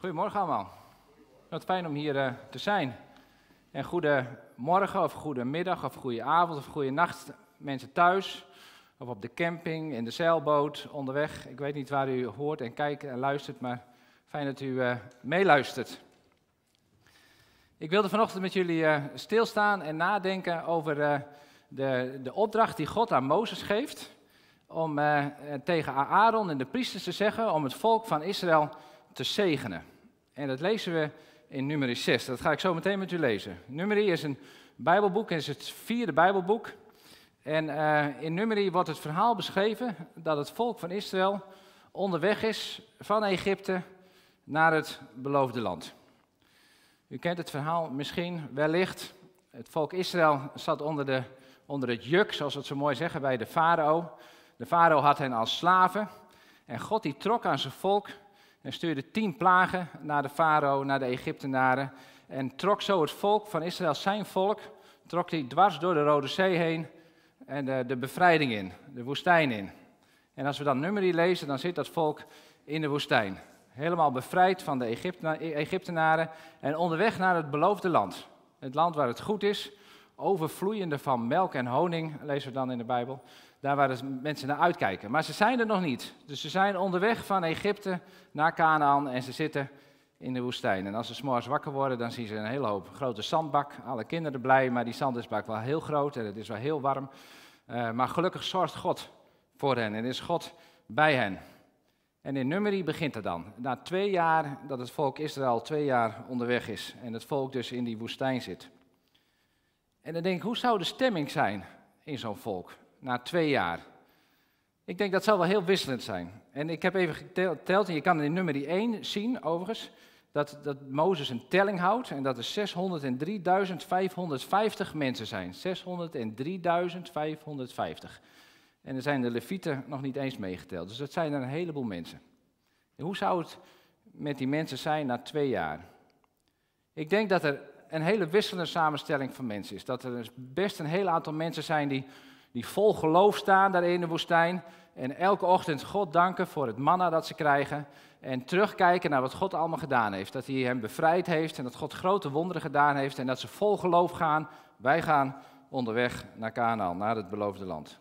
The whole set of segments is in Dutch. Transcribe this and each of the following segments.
Goedemorgen allemaal. Wat fijn om hier uh, te zijn. En goedemorgen of goedemiddag of goede avond of goede nacht mensen thuis of op de camping, in de zeilboot, onderweg. Ik weet niet waar u hoort en kijkt en luistert, maar fijn dat u uh, meeluistert. Ik wilde vanochtend met jullie uh, stilstaan en nadenken over de, de opdracht die God aan Mozes geeft om tegen Aaron en de priesters te zeggen om het volk van Israël te zegenen. En dat lezen we in Numeri 6. Dat ga ik zo meteen met u lezen. Numeri is een Bijbelboek, het is het vierde Bijbelboek. En uh, in Numeri wordt het verhaal beschreven dat het volk van Israël onderweg is van Egypte naar het beloofde land. U kent het verhaal misschien wellicht. Het volk Israël zat onder, de, onder het juk, zoals we het zo mooi zeggen, bij de farao. De farao had hen als slaven. En God die trok aan zijn volk en stuurde tien plagen naar de farao, naar de Egyptenaren. En trok zo het volk van Israël, zijn volk, trok hij dwars door de Rode Zee heen en de, de bevrijding in, de woestijn in. En als we dan Numeri lezen, dan zit dat volk in de woestijn. Helemaal bevrijd van de Egyptenaren en onderweg naar het beloofde land. Het land waar het goed is, overvloeiende van melk en honing, lezen we dan in de Bijbel daar waar mensen naar uitkijken. Maar ze zijn er nog niet. Dus ze zijn onderweg van Egypte naar Canaan en ze zitten in de woestijn. En als ze s'morgens wakker worden, dan zien ze een hele hoop grote zandbak. Alle kinderen blij, maar die zandbak wel heel groot en het is wel heel warm. Uh, maar gelukkig zorgt God voor hen en is God bij hen. En in Numeri begint het dan. Na twee jaar dat het volk Israël twee jaar onderweg is en het volk dus in die woestijn zit. En dan denk ik, hoe zou de stemming zijn in zo'n volk? Na twee jaar. Ik denk dat zal wel heel wisselend zijn. En ik heb even geteld, en je kan in nummer 1 zien overigens, dat, dat Mozes een telling houdt en dat er 603.550 mensen zijn. 603.550. En er zijn de levieten nog niet eens meegeteld. Dus dat zijn er een heleboel mensen. En hoe zou het met die mensen zijn na twee jaar? Ik denk dat er een hele wisselende samenstelling van mensen is. Dat er best een heel aantal mensen zijn die die vol geloof staan daar in de woestijn. En elke ochtend God danken voor het manna dat ze krijgen. En terugkijken naar wat God allemaal gedaan heeft. Dat hij hem bevrijd heeft en dat God grote wonderen gedaan heeft. En dat ze vol geloof gaan. Wij gaan onderweg naar Canaan, naar het beloofde land.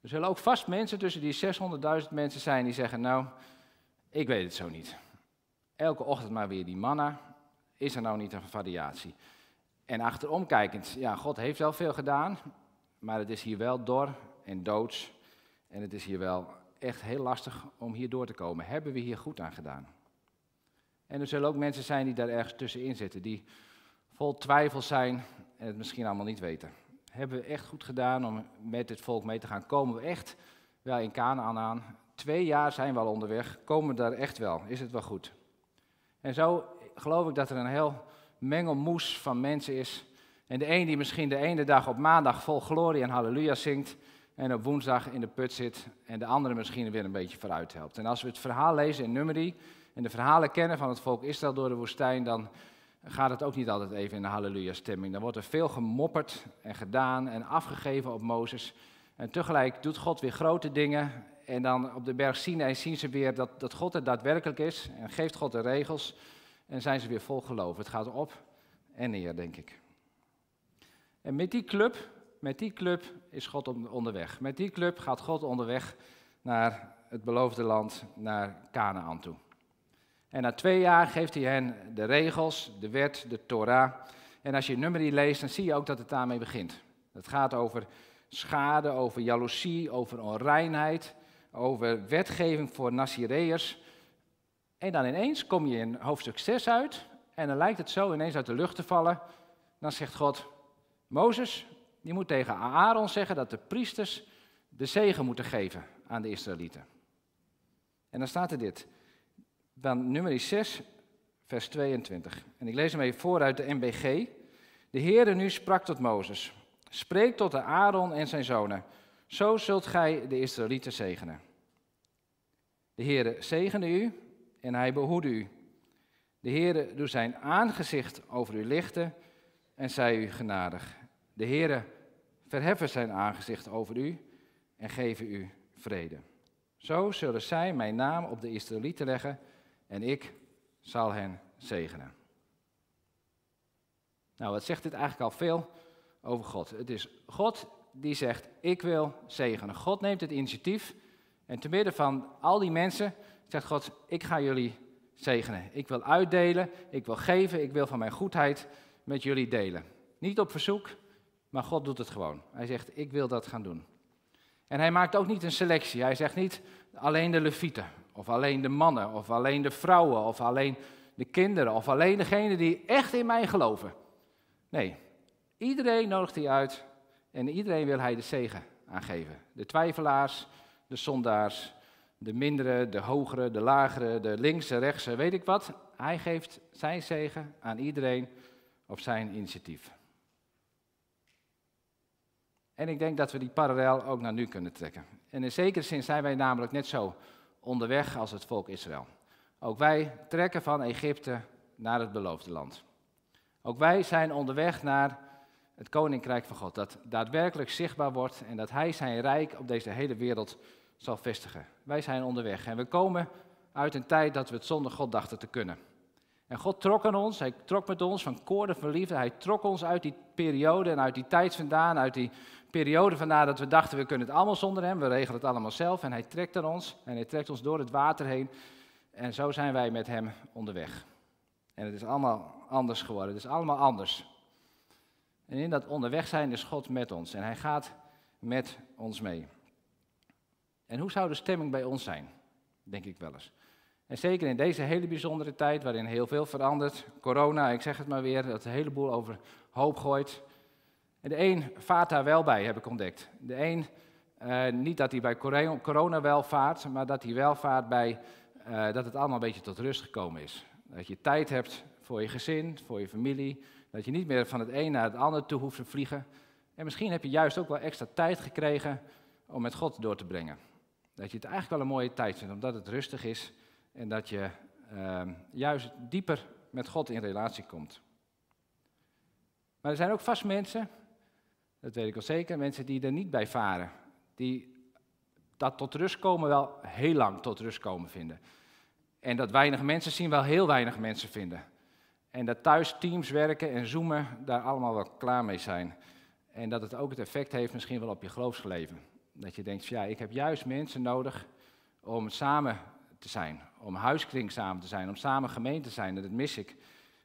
Er zullen ook vast mensen tussen die 600.000 mensen zijn die zeggen, nou, ik weet het zo niet. Elke ochtend maar weer die manna. Is er nou niet een variatie? En achterom kijkend, ja, God heeft wel veel gedaan. Maar het is hier wel dor en doods. En het is hier wel echt heel lastig om hier door te komen. Hebben we hier goed aan gedaan? En er zullen ook mensen zijn die daar ergens tussenin zitten, die vol twijfel zijn en het misschien allemaal niet weten. Hebben we echt goed gedaan om met dit volk mee te gaan? Komen we echt wel in Canaan aan? Twee jaar zijn we al onderweg. Komen we daar echt wel? Is het wel goed? En zo geloof ik dat er een heel mengelmoes van mensen is en de een die misschien de ene dag op maandag vol glorie en halleluja zingt en op woensdag in de put zit en de andere misschien weer een beetje vooruit helpt. En als we het verhaal lezen in Numeri en de verhalen kennen van het volk Israël door de woestijn, dan gaat het ook niet altijd even in de halleluja stemming. Dan wordt er veel gemopperd en gedaan en afgegeven op Mozes. En tegelijk doet God weer grote dingen. En dan op de berg Sinai zien ze weer dat, dat God er daadwerkelijk is. En geeft God de regels. En zijn ze weer vol geloof. Het gaat op en neer, denk ik. En met die club, met die club is God onderweg. Met die club gaat God onderweg naar het beloofde land, naar Canaan toe. En na twee jaar geeft hij hen de regels, de wet, de Torah. En als je nummer leest, dan zie je ook dat het daarmee begint. Het gaat over schade, over jaloezie, over onreinheid, over wetgeving voor Nazireërs. En dan ineens kom je in hoofdstuk 6 uit en dan lijkt het zo ineens uit de lucht te vallen. Dan zegt God, Mozes, die moet tegen Aaron zeggen dat de priesters de zegen moeten geven aan de Israëlieten. En dan staat er dit, dan nummer 6, vers 22. En ik lees hem even voor uit de MBG. De Heere nu sprak tot Mozes, spreek tot de Aaron en zijn zonen, zo zult gij de Israëlieten zegenen. De Heere zegene u en hij behoede u. De Heere doet zijn aangezicht over u lichten en zij u genadig. De Heere verheffen zijn aangezicht over u en geven u vrede. Zo zullen zij mijn naam op de Israëlieten leggen en ik zal hen zegenen. Nou, wat zegt dit eigenlijk al veel over God? Het is God die zegt, ik wil zegenen. God neemt het initiatief en te midden van al die mensen zegt God, ik ga jullie zegenen. Ik wil uitdelen, ik wil geven, ik wil van mijn goedheid met jullie delen. Niet op verzoek, maar God doet het gewoon. Hij zegt, ik wil dat gaan doen. En hij maakt ook niet een selectie. Hij zegt niet alleen de levieten, of alleen de mannen, of alleen de vrouwen, of alleen de kinderen, of alleen degenen die echt in mij geloven. Nee, iedereen nodigt hij uit en iedereen wil hij de zegen aangeven. De twijfelaars, de zondaars, de mindere, de hogere, de lagere, de linkse, rechtse, weet ik wat. Hij geeft zijn zegen aan iedereen op zijn initiatief. En ik denk dat we die parallel ook naar nu kunnen trekken. En in zekere zin zijn wij namelijk net zo onderweg als het volk Israël. Ook wij trekken van Egypte naar het beloofde land. Ook wij zijn onderweg naar het koninkrijk van God, dat daadwerkelijk zichtbaar wordt en dat Hij zijn rijk op deze hele wereld zal vestigen. Wij zijn onderweg en we komen uit een tijd dat we het zonder God dachten te kunnen. En God trok aan ons, Hij trok met ons van koorden van liefde, Hij trok ons uit die periode en uit die tijd vandaan, uit die periode vandaan dat we dachten we kunnen het allemaal zonder Hem, we regelen het allemaal zelf en Hij trekt aan ons en Hij trekt ons door het water heen en zo zijn wij met Hem onderweg. En het is allemaal anders geworden, het is allemaal anders. En in dat onderweg zijn is God met ons en Hij gaat met ons mee. En hoe zou de stemming bij ons zijn? Denk ik wel eens. En zeker in deze hele bijzondere tijd waarin heel veel verandert. Corona, ik zeg het maar weer, dat een heleboel over hoop gooit. En de een vaart daar wel bij, heb ik ontdekt. De een, eh, niet dat hij bij corona wel vaart, maar dat hij wel vaart bij uh, dat het allemaal een beetje tot rust gekomen is. Dat je tijd hebt voor je gezin, voor je familie. Dat je niet meer van het een naar het ander toe hoeft te vliegen. En misschien heb je juist ook wel extra tijd gekregen om met God door te brengen. Dat je het eigenlijk wel een mooie tijd vindt, omdat het rustig is en dat je uh, juist dieper met God in relatie komt. Maar er zijn ook vast mensen, dat weet ik wel zeker, mensen die er niet bij varen. Die dat tot rust komen wel heel lang tot rust komen vinden. En dat weinig mensen zien wel heel weinig mensen vinden. En dat thuis teams werken en zoomen daar allemaal wel klaar mee zijn. En dat het ook het effect heeft misschien wel op je geloofsleven. Dat je denkt, ja, ik heb juist mensen nodig om samen te zijn. Om huiskring samen te zijn, om samen gemeente te zijn. En dat mis ik.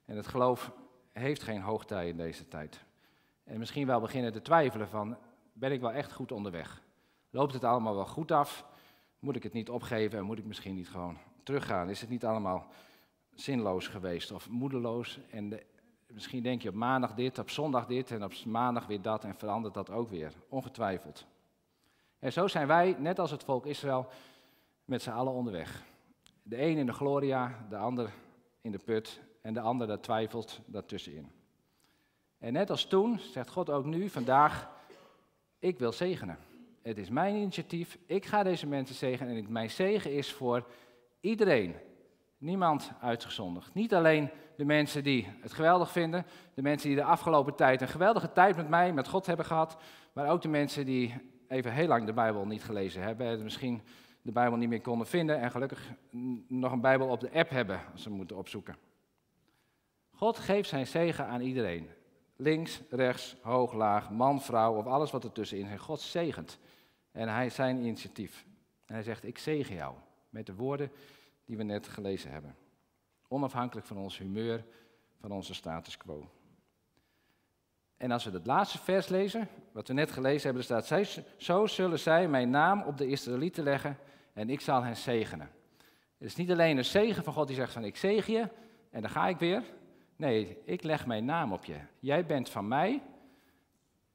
En het geloof heeft geen hoogtij in deze tijd. En misschien wel beginnen te twijfelen van, ben ik wel echt goed onderweg? Loopt het allemaal wel goed af? Moet ik het niet opgeven en moet ik misschien niet gewoon teruggaan? Is het niet allemaal zinloos geweest of moedeloos? En de, misschien denk je op maandag dit, op zondag dit en op maandag weer dat en verandert dat ook weer. Ongetwijfeld. En zo zijn wij, net als het volk Israël, met z'n allen onderweg. De een in de gloria, de ander in de put en de ander dat twijfelt daartussenin. En net als toen zegt God ook nu, vandaag, ik wil zegenen. Het is mijn initiatief, ik ga deze mensen zegenen en mijn zegen is voor iedereen. Niemand uitgezonderd. Niet alleen de mensen die het geweldig vinden, de mensen die de afgelopen tijd een geweldige tijd met mij, met God hebben gehad, maar ook de mensen die even heel lang de Bijbel niet gelezen hebben en misschien de Bijbel niet meer konden vinden en gelukkig nog een Bijbel op de app hebben als ze moeten opzoeken. God geeft zijn zegen aan iedereen. Links, rechts, hoog, laag, man, vrouw of alles wat ertussenin is. God zegent. En hij zijn initiatief. En hij zegt, ik zegen jou. Met de woorden die we net gelezen hebben. Onafhankelijk van ons humeur, van onze status quo. En als we het laatste vers lezen, wat we net gelezen hebben, er staat, zo zullen zij mijn naam op de Israëlieten leggen en ik zal hen zegenen. Het is niet alleen een zegen van God die zegt van ik zegen je en dan ga ik weer. Nee, ik leg mijn naam op je. Jij bent van mij,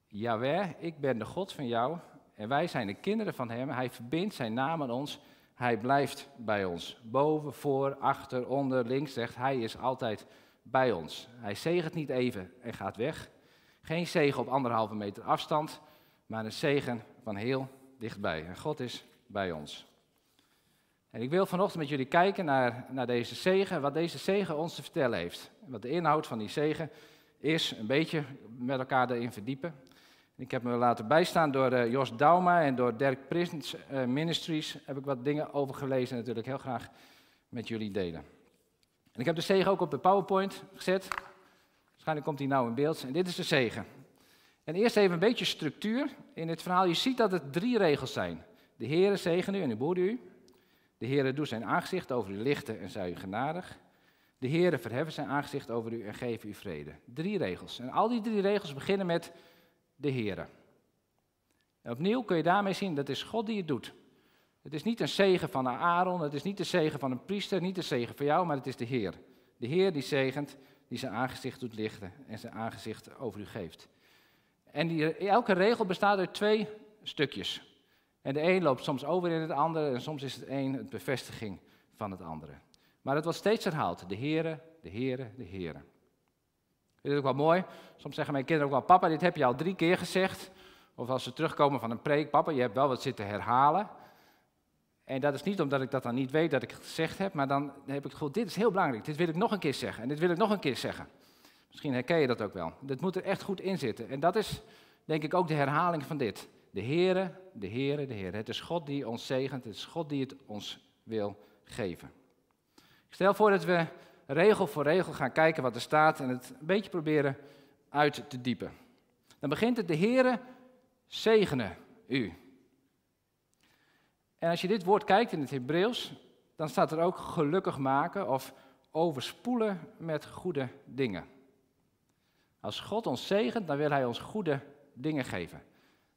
Jaweh, ik ben de God van jou en wij zijn de kinderen van hem. Hij verbindt zijn naam aan ons, hij blijft bij ons. Boven, voor, achter, onder, links, zegt hij is altijd bij ons. Hij zegent niet even en gaat weg. Geen zegen op anderhalve meter afstand, maar een zegen van heel dichtbij. En God is bij ons. En ik wil vanochtend met jullie kijken naar, naar deze zegen, wat deze zegen ons te vertellen heeft. Wat de inhoud van die zegen is, een beetje met elkaar erin verdiepen. Ik heb me laten bijstaan door uh, Jos Dauma en door Dirk Prins uh, Ministries. Heb ik wat dingen over gelezen en natuurlijk heel graag met jullie delen. En ik heb de zegen ook op de PowerPoint gezet. Waarschijnlijk komt hij nou in beeld. En dit is de zegen. En eerst even een beetje structuur in het verhaal. Je ziet dat het drie regels zijn. De Heere zegen u en u behoede u. De Heere doet zijn aangezicht over u lichten en zij u genadig. De Heere verheffen zijn aangezicht over u en geven u vrede. Drie regels. En al die drie regels beginnen met de Heere. En opnieuw kun je daarmee zien, dat is God die het doet. Het is niet een zegen van Aaron, het is niet de zegen van een priester, niet de zegen van jou, maar het is de Heer. De Heer die zegent, die zijn aangezicht doet lichten en zijn aangezicht over u geeft. En die, elke regel bestaat uit twee stukjes. En de een loopt soms over in het andere en soms is het een een bevestiging van het andere. Maar het wordt steeds herhaald. De Heere, de Heere, de Heere. Dit is ook wel mooi. Soms zeggen mijn kinderen ook wel, papa, dit heb je al drie keer gezegd. Of als ze terugkomen van een preek, papa, je hebt wel wat zitten herhalen. En dat is niet omdat ik dat dan niet weet dat ik het gezegd heb, maar dan heb ik het gevoel, dit is heel belangrijk, dit wil ik nog een keer zeggen en dit wil ik nog een keer zeggen. Misschien herken je dat ook wel. Dit moet er echt goed in zitten. En dat is denk ik ook de herhaling van dit. De Heere, de Heere, de Heere. Het is God die ons zegent, het is God die het ons wil geven. Ik stel voor dat we regel voor regel gaan kijken wat er staat en het een beetje proberen uit te diepen. Dan begint het, de Heere zegene u. En als je dit woord kijkt in het Hebreeuws, dan staat er ook gelukkig maken of overspoelen met goede dingen. Als God ons zegent, dan wil Hij ons goede dingen geven.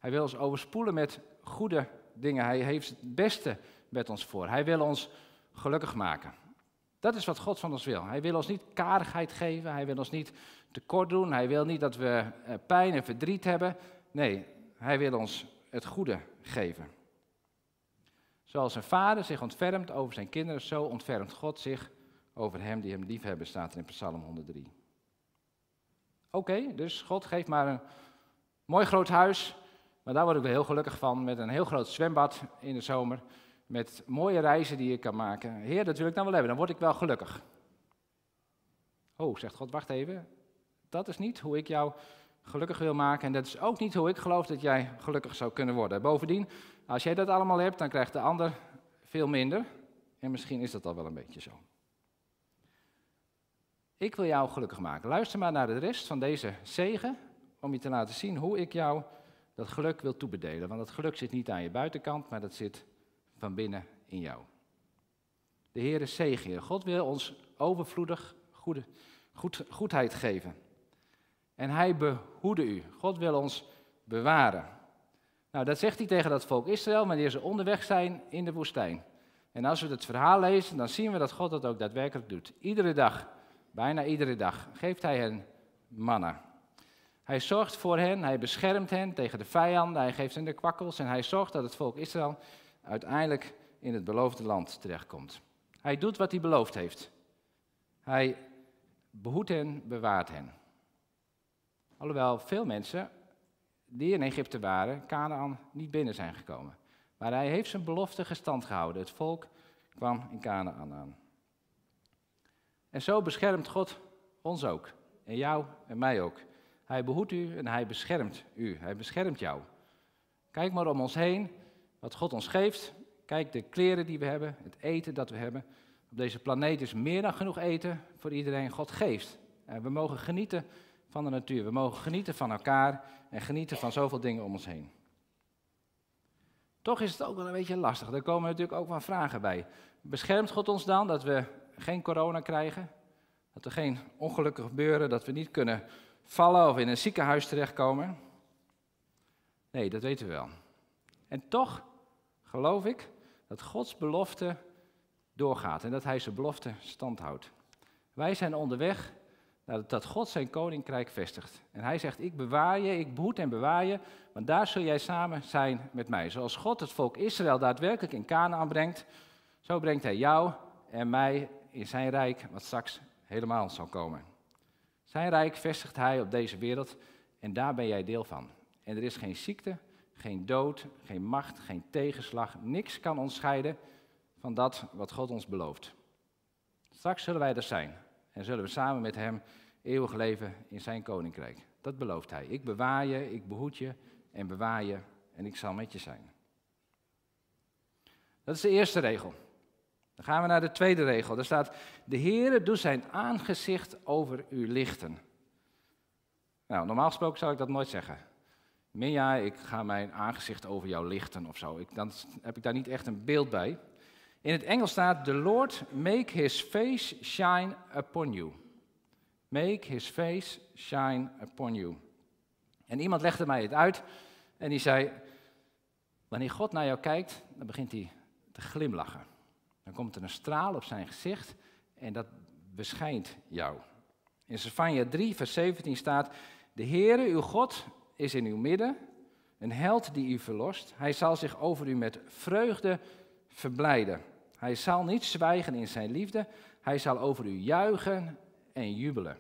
Hij wil ons overspoelen met goede dingen. Hij heeft het beste met ons voor. Hij wil ons gelukkig maken. Dat is wat God van ons wil. Hij wil ons niet karigheid geven. Hij wil ons niet tekort doen. Hij wil niet dat we eh, pijn en verdriet hebben. Nee, hij wil ons het goede geven. Zoals een vader zich ontfermt over zijn kinderen, zo ontfermt God zich over hem die hem liefhebben, staat er in Psalm 103. Oké, dus God geeft maar een mooi groot huis, maar daar word ik wel heel gelukkig van, met een heel groot zwembad in de zomer, met mooie reizen die je kan maken. Heer, dat wil ik dan wel hebben, dan word ik wel gelukkig. Oh, zegt God, wacht even, dat is niet hoe ik jou gelukkig wil maken en dat is ook niet hoe ik geloof dat jij gelukkig zou kunnen worden. Bovendien, als jij dat allemaal hebt, dan krijgt de ander veel minder. En misschien is dat al wel een beetje zo. Ik wil jou gelukkig maken. Luister maar naar de rest van deze zegen, om je te laten zien hoe ik jou dat geluk wil toebedelen. Want dat geluk zit niet aan je buitenkant, maar dat zit van binnen in jou. De Heer zegen. God wil ons overvloedig goede, goed, goedheid geven. En hij behoede u. God wil ons bewaren. Nou, dat zegt hij tegen dat volk Israël wanneer ze onderweg zijn in de woestijn. En als we het verhaal lezen, dan zien we dat God dat ook daadwerkelijk doet. Iedere dag, bijna iedere dag, geeft hij hen manna. Hij zorgt voor hen, hij beschermt hen tegen de vijanden, hij geeft hen de kwakkels en hij zorgt dat het volk Israël uiteindelijk in het beloofde land terechtkomt. Hij doet wat hij beloofd heeft. Hij behoedt hen, bewaart hen. Alhoewel veel mensen die in Egypte waren, Canaan niet binnen zijn gekomen. Maar hij heeft zijn belofte gestand gehouden. Het volk kwam in Canaan aan. En zo beschermt God ons ook. En jou en mij ook. Hij behoedt u en hij beschermt u. Hij beschermt jou. Kijk maar om ons heen wat God ons geeft. Kijk de kleren die we hebben, het eten dat we hebben. Op deze planeet is meer dan genoeg eten voor iedereen. God geeft. En we mogen genieten van de natuur. We mogen genieten van elkaar en genieten van zoveel dingen om ons heen. Toch is het ook wel een beetje lastig. Er komen natuurlijk ook wel vragen bij. Beschermt God ons dan dat we geen corona krijgen? Dat er geen ongelukken gebeuren, dat we niet kunnen vallen of in een ziekenhuis terechtkomen? Nee, dat weten we wel. En toch geloof ik dat Gods belofte doorgaat en dat Hij zijn belofte standhoudt. Wij zijn onderweg dat God zijn koninkrijk vestigt. En hij zegt, ik bewaar je, ik behoed en bewaar je, want daar zul jij samen zijn met mij. Zoals God het volk Israël daadwerkelijk in Canaan brengt, zo brengt hij jou en mij in zijn rijk, wat straks helemaal zal komen. Zijn rijk vestigt hij op deze wereld en daar ben jij deel van. En er is geen ziekte, geen dood, geen macht, geen tegenslag, niks kan ons scheiden van dat wat God ons belooft. Straks zullen wij er zijn, en zullen we samen met Hem eeuwig leven in Zijn koninkrijk. Dat belooft Hij. Ik bewaar je, ik behoed je en bewaar je en ik zal met je zijn. Dat is de eerste regel. Dan gaan we naar de tweede regel. Daar staat, de Heere doet zijn aangezicht over u lichten. Nou, normaal gesproken zou ik dat nooit zeggen. Minja, ik ga mijn aangezicht over jou lichten of zo. Ik, dan heb ik daar niet echt een beeld bij. In het Engels staat, the Lord make his face shine upon you. Make his face shine upon you. En iemand legde mij het uit en die zei, wanneer God naar jou kijkt, dan begint hij te glimlachen. Dan komt er een straal op zijn gezicht en dat beschijnt jou. In Zephania 3, vers 17 staat, de Heere, uw God, is in uw midden, een held die u verlost. Hij zal zich over u met vreugde verblijden. Hij zal niet zwijgen in zijn liefde, hij zal over u juichen en jubelen.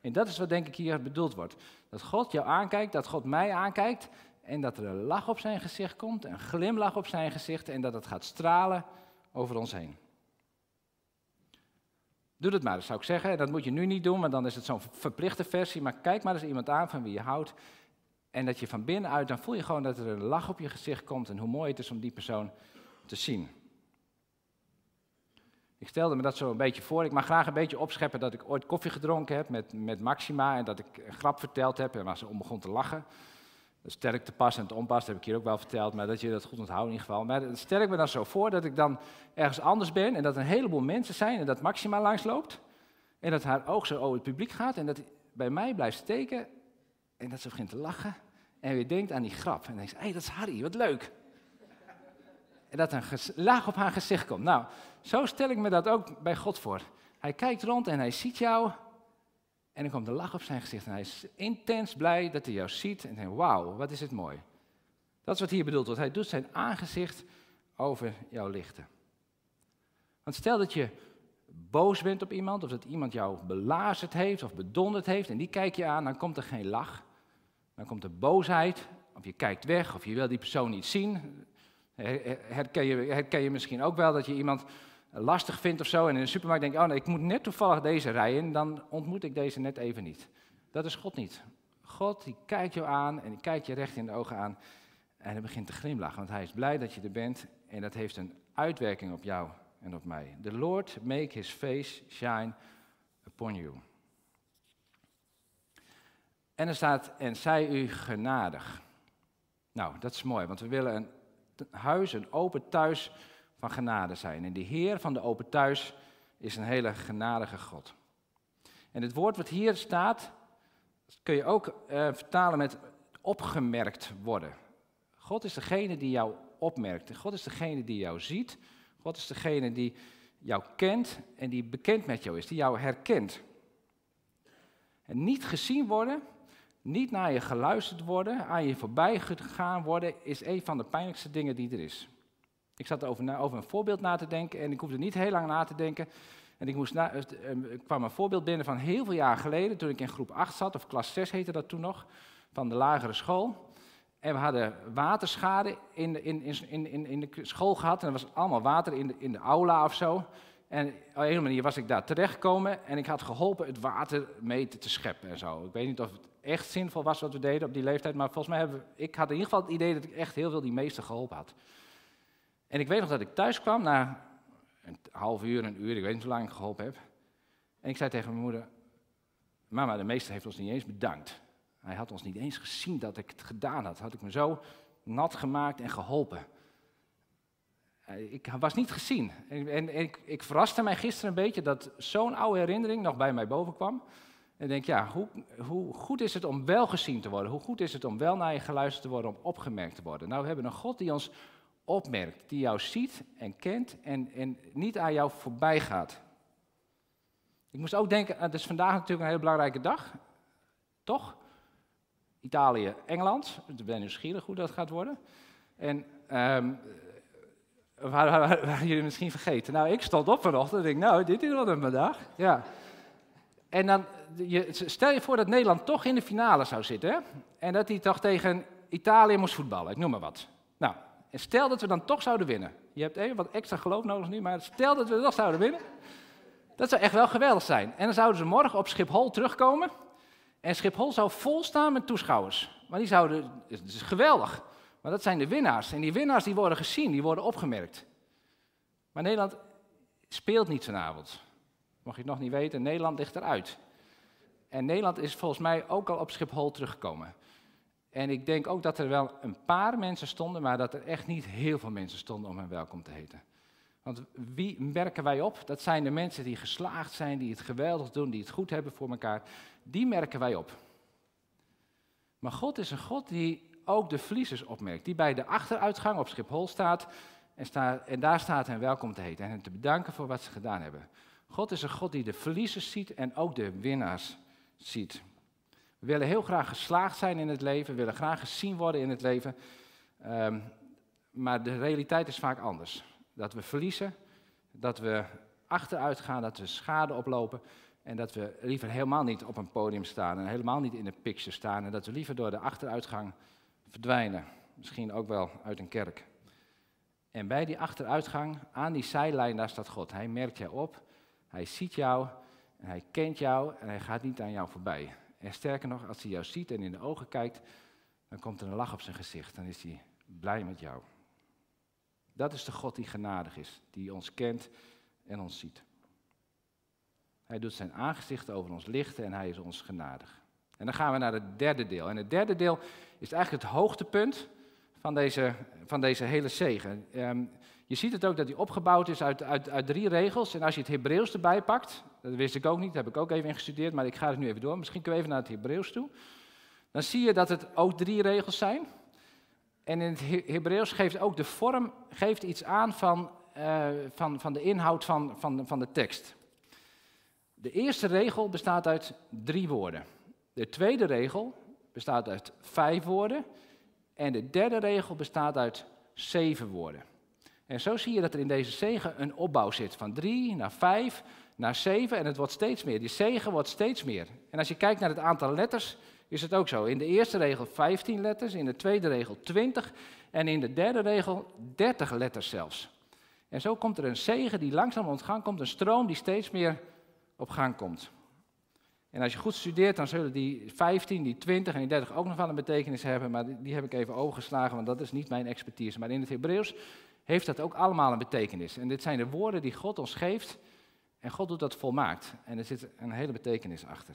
En dat is wat denk ik hier bedoeld wordt. Dat God jou aankijkt, dat God mij aankijkt en dat er een lach op zijn gezicht komt, een glimlach op zijn gezicht en dat het gaat stralen over ons heen. Doe dat maar, dat zou ik zeggen. Dat moet je nu niet doen, want dan is het zo'n verplichte versie. Maar kijk maar eens iemand aan van wie je houdt. En dat je van binnenuit, dan voel je gewoon dat er een lach op je gezicht komt. En hoe mooi het is om die persoon te zien. Ik stelde me dat zo een beetje voor. Ik mag graag een beetje opscheppen dat ik ooit koffie gedronken heb met, met Maxima. En dat ik een grap verteld heb en waar ze om begon te lachen. Sterk te pas en te onpas, dat heb ik hier ook wel verteld, maar dat je dat goed onthoudt in ieder geval. Maar stel ik me dan zo voor dat ik dan ergens anders ben en dat een heleboel mensen zijn en dat Maxima langsloopt. En dat haar oog zo over het publiek gaat en dat bij mij blijft steken en dat ze begint te lachen. En weer denkt aan die grap en denkt, hé, hey, dat is Harry, wat leuk. En dat een laag op haar gezicht komt. Nou, zo stel ik me dat ook bij God voor. Hij kijkt rond en hij ziet jou en dan komt een lach op zijn gezicht en hij is intens blij dat hij jou ziet en denkt, wauw, wat is het mooi. Dat is wat hier bedoeld wordt. Hij doet zijn aangezicht over jou lichten. Want stel dat je boos bent op iemand, of dat iemand jou belazerd heeft of bedonderd heeft, en die kijk je aan, dan komt er geen lach. Dan komt er boosheid, of je kijkt weg, of je wil die persoon niet zien. Herken je, herken je misschien ook wel dat je iemand lastig vindt of zo. En in de supermarkt denk ik, oh nee, ik moet net toevallig deze rijden, dan ontmoet ik deze net even niet. Dat is God niet. God die kijkt jou aan en die kijkt je recht in de ogen aan en hij begint te glimlachen, want hij is blij dat je er bent en dat heeft een uitwerking op jou en op mij. The Lord make his face shine upon you. En er staat, en zij u genadig. Nou, dat is mooi, want we willen een huis, een open thuis van genade zijn. En de Heer van de open thuis is een hele genadige God. En het woord wat hier staat, kun je ook uh, vertalen met opgemerkt worden. God is degene die jou opmerkt. God is degene die jou ziet. God is degene die jou kent en die bekend met jou is, die jou herkent. En niet gezien worden, niet naar je geluisterd worden, aan je voorbij gegaan worden, is een van de pijnlijkste dingen die er is. Ik zat over, over een voorbeeld na te denken en ik hoefde niet heel lang na te denken. En ik, moest na, er kwam een voorbeeld binnen van heel veel jaar geleden, toen ik in groep 8 zat, of klas 6 heette dat toen nog, van de lagere school. En we hadden waterschade in de, in, in, in, in de school gehad. En er was allemaal water in de, in de aula of zo. En op een manier was ik daar terechtgekomen en ik had geholpen het water mee te, scheppen en zo. Ik weet niet of het echt zinvol was wat we deden op die leeftijd, maar volgens mij hebben ik had in ieder geval het idee dat ik echt heel veel die meester geholpen had. En ik weet nog dat ik thuis kwam na een half uur, een uur, ik weet niet hoe lang ik geholpen heb. En ik zei tegen mijn moeder, mama, de meester heeft ons niet eens bedankt. Hij had ons niet eens gezien dat ik het gedaan had. Had ik me zo nat gemaakt en geholpen. Eh, ik was niet gezien. En, en, ik, ik, verraste mij gisteren een beetje dat zo'n oude herinnering nog bij mij boven kwam. En ik denk, ja, hoe, hoe, goed is het om wel gezien te worden? Hoe goed is het om wel naar je geluisterd te worden, om opgemerkt te worden? Nou, we hebben een God die ons opmerkt, die jou ziet en kent en, en niet aan jou voorbij gaat. Ik moest ook denken, het is vandaag natuurlijk een hele belangrijke dag, toch? Italië, Engeland. Ik ben nieuwsgierig hoe dat gaat worden. En um, waren, jullie misschien vergeten? Nou, ik stond op vanochtend en denk, nou, dit is wel een dag. Ja. En dan, je, stel je voor dat Nederland toch in de finale zou zitten. En dat hij toch tegen Italië moest voetballen, ik noem maar wat. Nou, en stel dat we dan toch zouden winnen. Je hebt even wat extra geloof nodig nu, maar stel dat we toch zouden winnen. Dat zou echt wel geweldig zijn. En dan zouden ze morgen op Schiphol terugkomen. En Schiphol zou vol staan met toeschouwers. Maar die zouden, het is geweldig. Maar dat zijn de winnaars. En die winnaars die worden gezien, die worden opgemerkt. Maar Nederland speelt niet vanavond. Mocht je het nog niet weten, Nederland ligt eruit. En Nederland is volgens mij ook al op Schiphol teruggekomen. En ik denk ook dat er wel een paar mensen stonden, maar dat er echt niet heel veel mensen stonden om hen welkom te heten. Want wie merken wij op? Dat zijn de mensen die geslaagd zijn, die het geweldig doen, die het goed hebben voor elkaar. Die merken wij op. Maar God is een God die ook de verliezers opmerkt. Die bij de achteruitgang op Schiphol staat en, en daar staat hen welkom te heten en hen te bedanken voor wat ze gedaan hebben. God is een God die de verliezers ziet en ook de winnaars ziet. We willen heel graag geslaagd zijn in het leven, we willen graag gezien worden in het leven. Um, maar de realiteit is vaak anders. Dat we verliezen, dat we achteruit gaan, dat we schade oplopen. En dat we liever helemaal niet op een podium staan en helemaal niet in de picture staan. En dat we liever door de achteruitgang verdwijnen. Misschien ook wel uit een kerk. En bij die achteruitgang, aan die zijlijn, daar staat God. Hij merkt jou op, hij ziet jou en hij kent jou en hij gaat niet aan jou voorbij. En sterker nog, als hij jou ziet en in de ogen kijkt, dan komt er een lach op zijn gezicht. Dan is hij blij met jou. Dat is de God die genadig is, die ons kent en ons ziet. Hij doet zijn aangezicht over ons lichten en hij is ons genadig. En dan gaan we naar het derde deel. En het derde deel is eigenlijk het hoogtepunt van deze, van deze hele zegen. Ehm, je ziet het ook dat hij opgebouwd is uit, uit, uit drie regels. En als je het Hebreeuws erbij pakt, dat wist ik ook niet, dat heb ik ook even ingestudeerd, maar ik ga het nu even door. Misschien kunnen we even naar het Hebreeuws toe. Dan zie je dat het ook drie regels zijn. En in het Hebreeuws geeft ook de vorm geeft iets aan van, uh, van, van de inhoud van, van, van de tekst. De eerste regel bestaat uit drie woorden. De tweede regel bestaat uit vijf woorden. En de derde regel bestaat uit zeven woorden. En zo zie je dat er in deze zegen een opbouw zit van drie naar vijf naar zeven en het wordt steeds meer. Die zegen wordt steeds meer. En als je kijkt naar het aantal letters, is het ook zo. In de eerste regel 15 letters, in de tweede regel 20 en in de derde regel 30 letters zelfs. En zo komt er een zegen die langzaam ontgang komt, een stroom die steeds meer op gang komt. En als je goed studeert, dan zullen die 15, die 20 en die 30 ook nog wel een betekenis hebben, maar die, heb ik even overgeslagen, want dat is niet mijn expertise. Maar in het Hebreeuws heeft dat ook allemaal een betekenis. En dit zijn de woorden die God ons geeft en God doet dat volmaakt. En er zit een hele betekenis achter.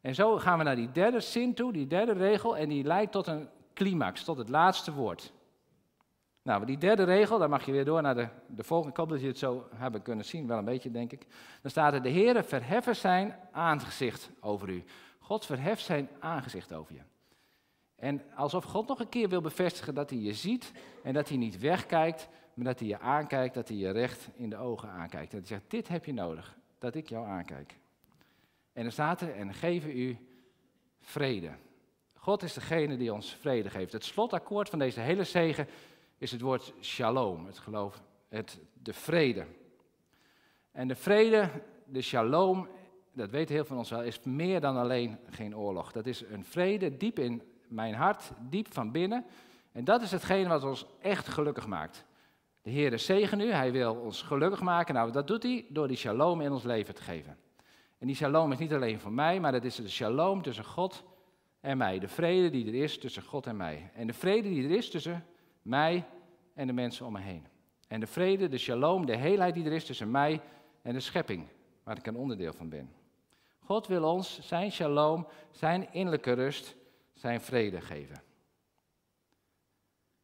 En zo gaan we naar die derde zin toe, die derde regel, en die leidt tot een climax, tot het laatste woord. Nou, die derde regel, daar mag je weer door naar de, de volgende. Ik hoop dat je het zo hebben kunnen zien, wel een beetje denk ik. Dan staat er, de Heere verheffen zijn aangezicht over u. God verheft zijn aangezicht over je. En alsof God nog een keer wil bevestigen dat hij je ziet en dat hij niet wegkijkt, maar dat hij je aankijkt, dat hij je recht in de ogen aankijkt. Dat hij zegt, dit heb je nodig, dat ik jou aankijk. En dan staat er, en geven u vrede. God is degene die ons vrede geeft. Het slotakkoord van deze hele zegen is het woord shalom, het geloof, het, de vrede. En de vrede, de shalom, dat weten heel veel van ons wel, is meer dan alleen geen oorlog. Dat is een vrede diep in mijn hart, diep van binnen. En dat is hetgene wat ons echt gelukkig maakt. De Heer zegen u, Hij wil ons gelukkig maken. Nou, dat doet Hij door die shalom in ons leven te geven. En die shalom is niet alleen voor mij, maar dat is de shalom tussen God en mij. De vrede die er is tussen God en mij. En de vrede die er is tussen mij en de mensen om me heen. En de vrede, de shalom, de heelheid die er is tussen mij en de schepping, waar ik een onderdeel van ben. God wil ons zijn shalom, zijn innerlijke rust, zijn vrede geven.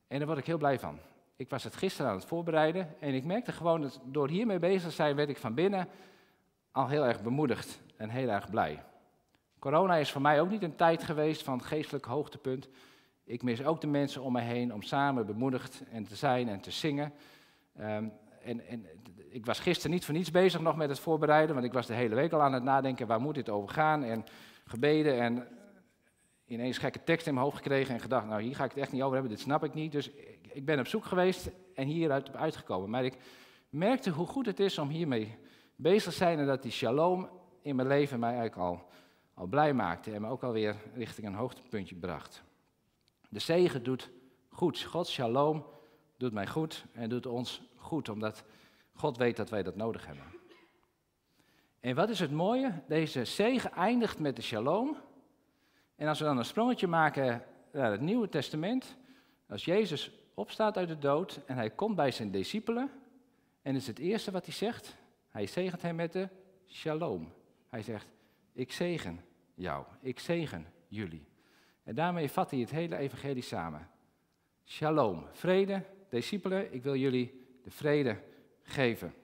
En daar word ik heel blij van. Ik was het gisteren aan het voorbereiden en ik merkte gewoon dat door hiermee bezig te zijn, werd ik van binnen al heel erg bemoedigd en heel erg blij. Corona is voor mij ook niet een tijd geweest van geestelijk hoogtepunt. Ik mis ook de mensen om me heen om samen bemoedigd en te zijn en te zingen. Um, en, en, ik was gisteren niet voor niets bezig nog met het voorbereiden, want ik was de hele week al aan het nadenken waar moet dit over gaan en gebeden en ineens gekke tekst in mijn hoofd gekregen en gedacht, nou hier ga ik het echt niet over hebben, dit snap ik niet. Dus ik, ik ben op zoek geweest en hieruit uitgekomen. Maar ik merkte hoe goed het is om hiermee bezig te zijn en dat die shalom in mijn leven mij eigenlijk al, al blij maakte en me ook alweer richting een hoogtepuntje bracht. De zegen doet goed. Gods shalom doet mij goed en doet ons goed, omdat God weet dat wij dat nodig hebben. En wat is het mooie? Deze zegen eindigt met de shalom. En als we dan een sprongetje maken naar het Nieuwe Testament, als Jezus opstaat uit de dood en hij komt bij zijn discipelen En is het eerste wat hij zegt. Hij zegent hem met de shalom. Hij zegt, ik zegen jou, ik zegen jullie. En daarmee vat hij het hele evangelie samen. Shalom, vrede, discipelen, ik wil jullie de vrede geven.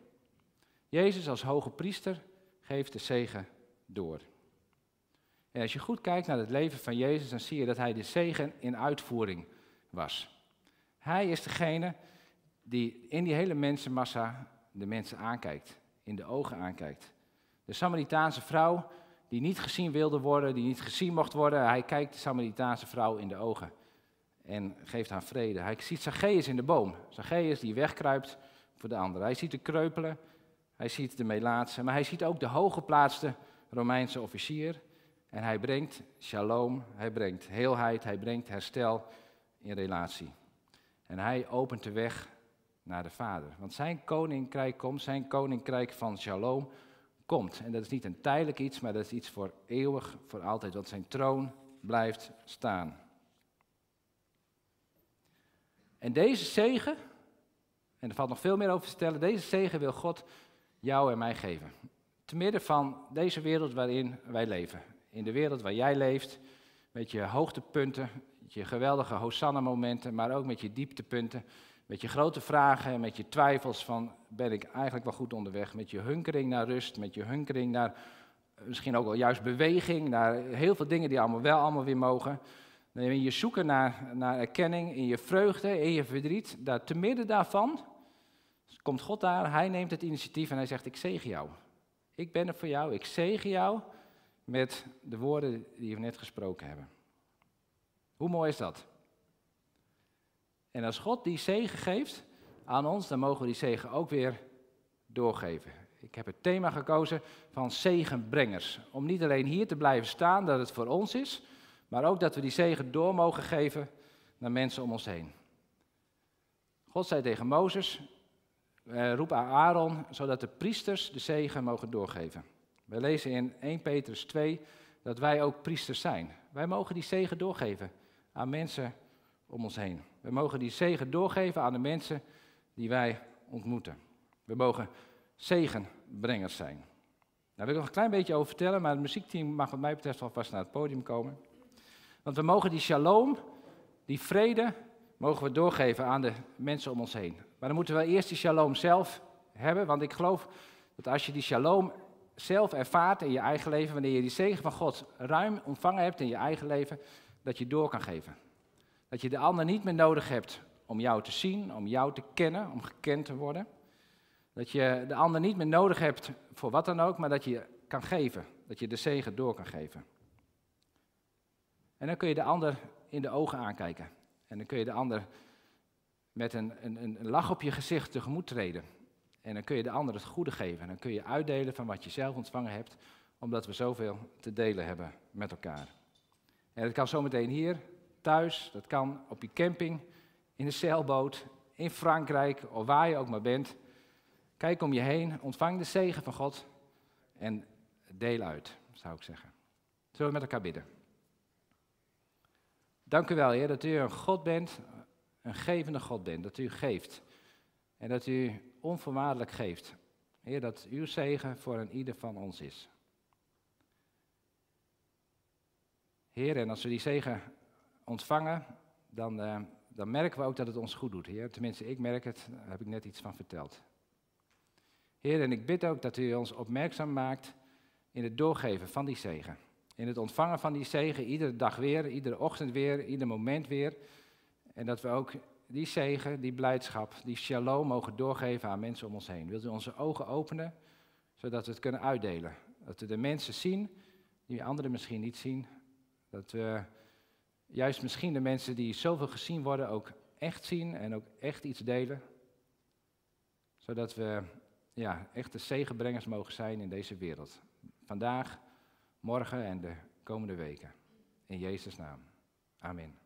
Jezus als hoge priester geeft de zegen door. En als je goed kijkt naar het leven van Jezus, dan zie je dat hij de zegen in uitvoering was. Hij is degene die in die hele mensenmassa de mensen aankijkt, in de ogen aankijkt. De Samaritaanse vrouw die niet gezien wilde worden, die niet gezien mocht worden, hij kijkt de Samaritaanse vrouw in de ogen en geeft haar vrede. Hij ziet Zacchaeus in de boom, Zacchaeus die wegkruipt voor de ander. Hij ziet de kreupelen, hij ziet de melaatse, maar hij ziet ook de hooggeplaatste Romeinse officier. En hij brengt shalom, hij brengt heelheid, hij brengt herstel in relatie. En hij opent de weg naar de Vader. Want zijn koninkrijk komt, zijn koninkrijk van shalom komt. En dat is niet een tijdelijk iets, maar dat is iets voor eeuwig, voor altijd. Want zijn troon blijft staan. En deze zegen, en er valt nog veel meer over te vertellen, deze zegen wil God jou en mij geven. Te midden van deze wereld waarin wij leven. In de wereld waar jij leeft, met je hoogtepunten, met je geweldige Hosanna-momenten, maar ook met je dieptepunten, met je grote vragen en met je twijfels van ben ik eigenlijk wel goed onderweg, met je hunkering naar rust, met je hunkering naar misschien ook wel juist beweging, naar heel veel dingen die allemaal wel allemaal weer mogen. In je zoeken naar, naar erkenning, in je vreugde, in je verdriet, daar, te midden daarvan komt God daar, hij neemt het initiatief en hij zegt, ik zegen jou. Ik ben er voor jou, ik zegen jou met de woorden die we net gesproken hebben. Hoe mooi is dat? En als God die zegen geeft aan ons, dan mogen we die zegen ook weer doorgeven. Ik heb het thema gekozen van zegenbrengers. Om niet alleen hier te blijven staan, dat het voor ons is, maar ook dat we die zegen door mogen geven naar mensen om ons heen. God zei tegen Mozes, eh, roep aan Aaron, zodat de priesters de zegen mogen doorgeven. We lezen in 1 Petrus 2 dat wij ook priesters zijn. Wij mogen die zegen doorgeven aan mensen om ons heen. We mogen die zegen doorgeven aan de mensen die wij ontmoeten. We mogen zegenbrengers zijn. Daar wil ik nog een klein beetje over vertellen, maar het muziekteam mag wat mij betreft alvast naar het podium komen. Want we mogen die shalom, die vrede, mogen we doorgeven aan de mensen om ons heen. Maar dan moeten we eerst die shalom zelf hebben, want ik geloof dat als je die shalom zelf ervaart in je eigen leven, wanneer je die zegen van God ruim ontvangen hebt in je eigen leven, dat je door kan geven. Dat je de ander niet meer nodig hebt om jou te zien, om jou te kennen, om gekend te worden. Dat je de ander niet meer nodig hebt voor wat dan ook, maar dat je kan geven. Dat je de zegen door kan geven. En dan kun je de ander in de ogen aankijken. En dan kun je de ander met een, een, een lach op je gezicht tegemoet treden. En dan kun je de ander het goede geven. En dan kun je uitdelen van wat je zelf ontvangen hebt, omdat we zoveel te delen hebben met elkaar. En dat kan zometeen hier, thuis, dat kan op je camping, in de zeilboot, in Frankrijk of waar je ook maar bent. Kijk om je heen, ontvang de zegen van God en deel uit, zou ik zeggen. Zullen we met elkaar bidden? Dank u wel, Heer, dat u een God bent, een gevende God bent, dat u geeft. En dat u onvoorwaardelijk geeft. Heer, dat uw zegen voor een ieder van ons is. Heer, en als we die zegen ontvangen, dan, uh, dan merken we ook dat het ons goed doet. Heer, tenminste, ik merk het, daar heb ik net iets van verteld. Heer, en ik bid ook dat u ons opmerkzaam maakt in het doorgeven van die zegen. In het ontvangen van die zegen, iedere dag weer, iedere ochtend weer, ieder moment weer. En dat we ook die zegen, die blijdschap, die shalom mogen doorgeven aan mensen om ons heen. Wilt u onze ogen openen, zodat we het kunnen uitdelen? Dat we de mensen zien die anderen misschien niet zien. Dat we juist misschien de mensen die zoveel gezien worden ook echt zien en ook echt iets delen. Zodat we ja, echte zegenbrengers mogen zijn in deze wereld. Vandaag, morgen en de komende weken. In Jezus' naam. Amen.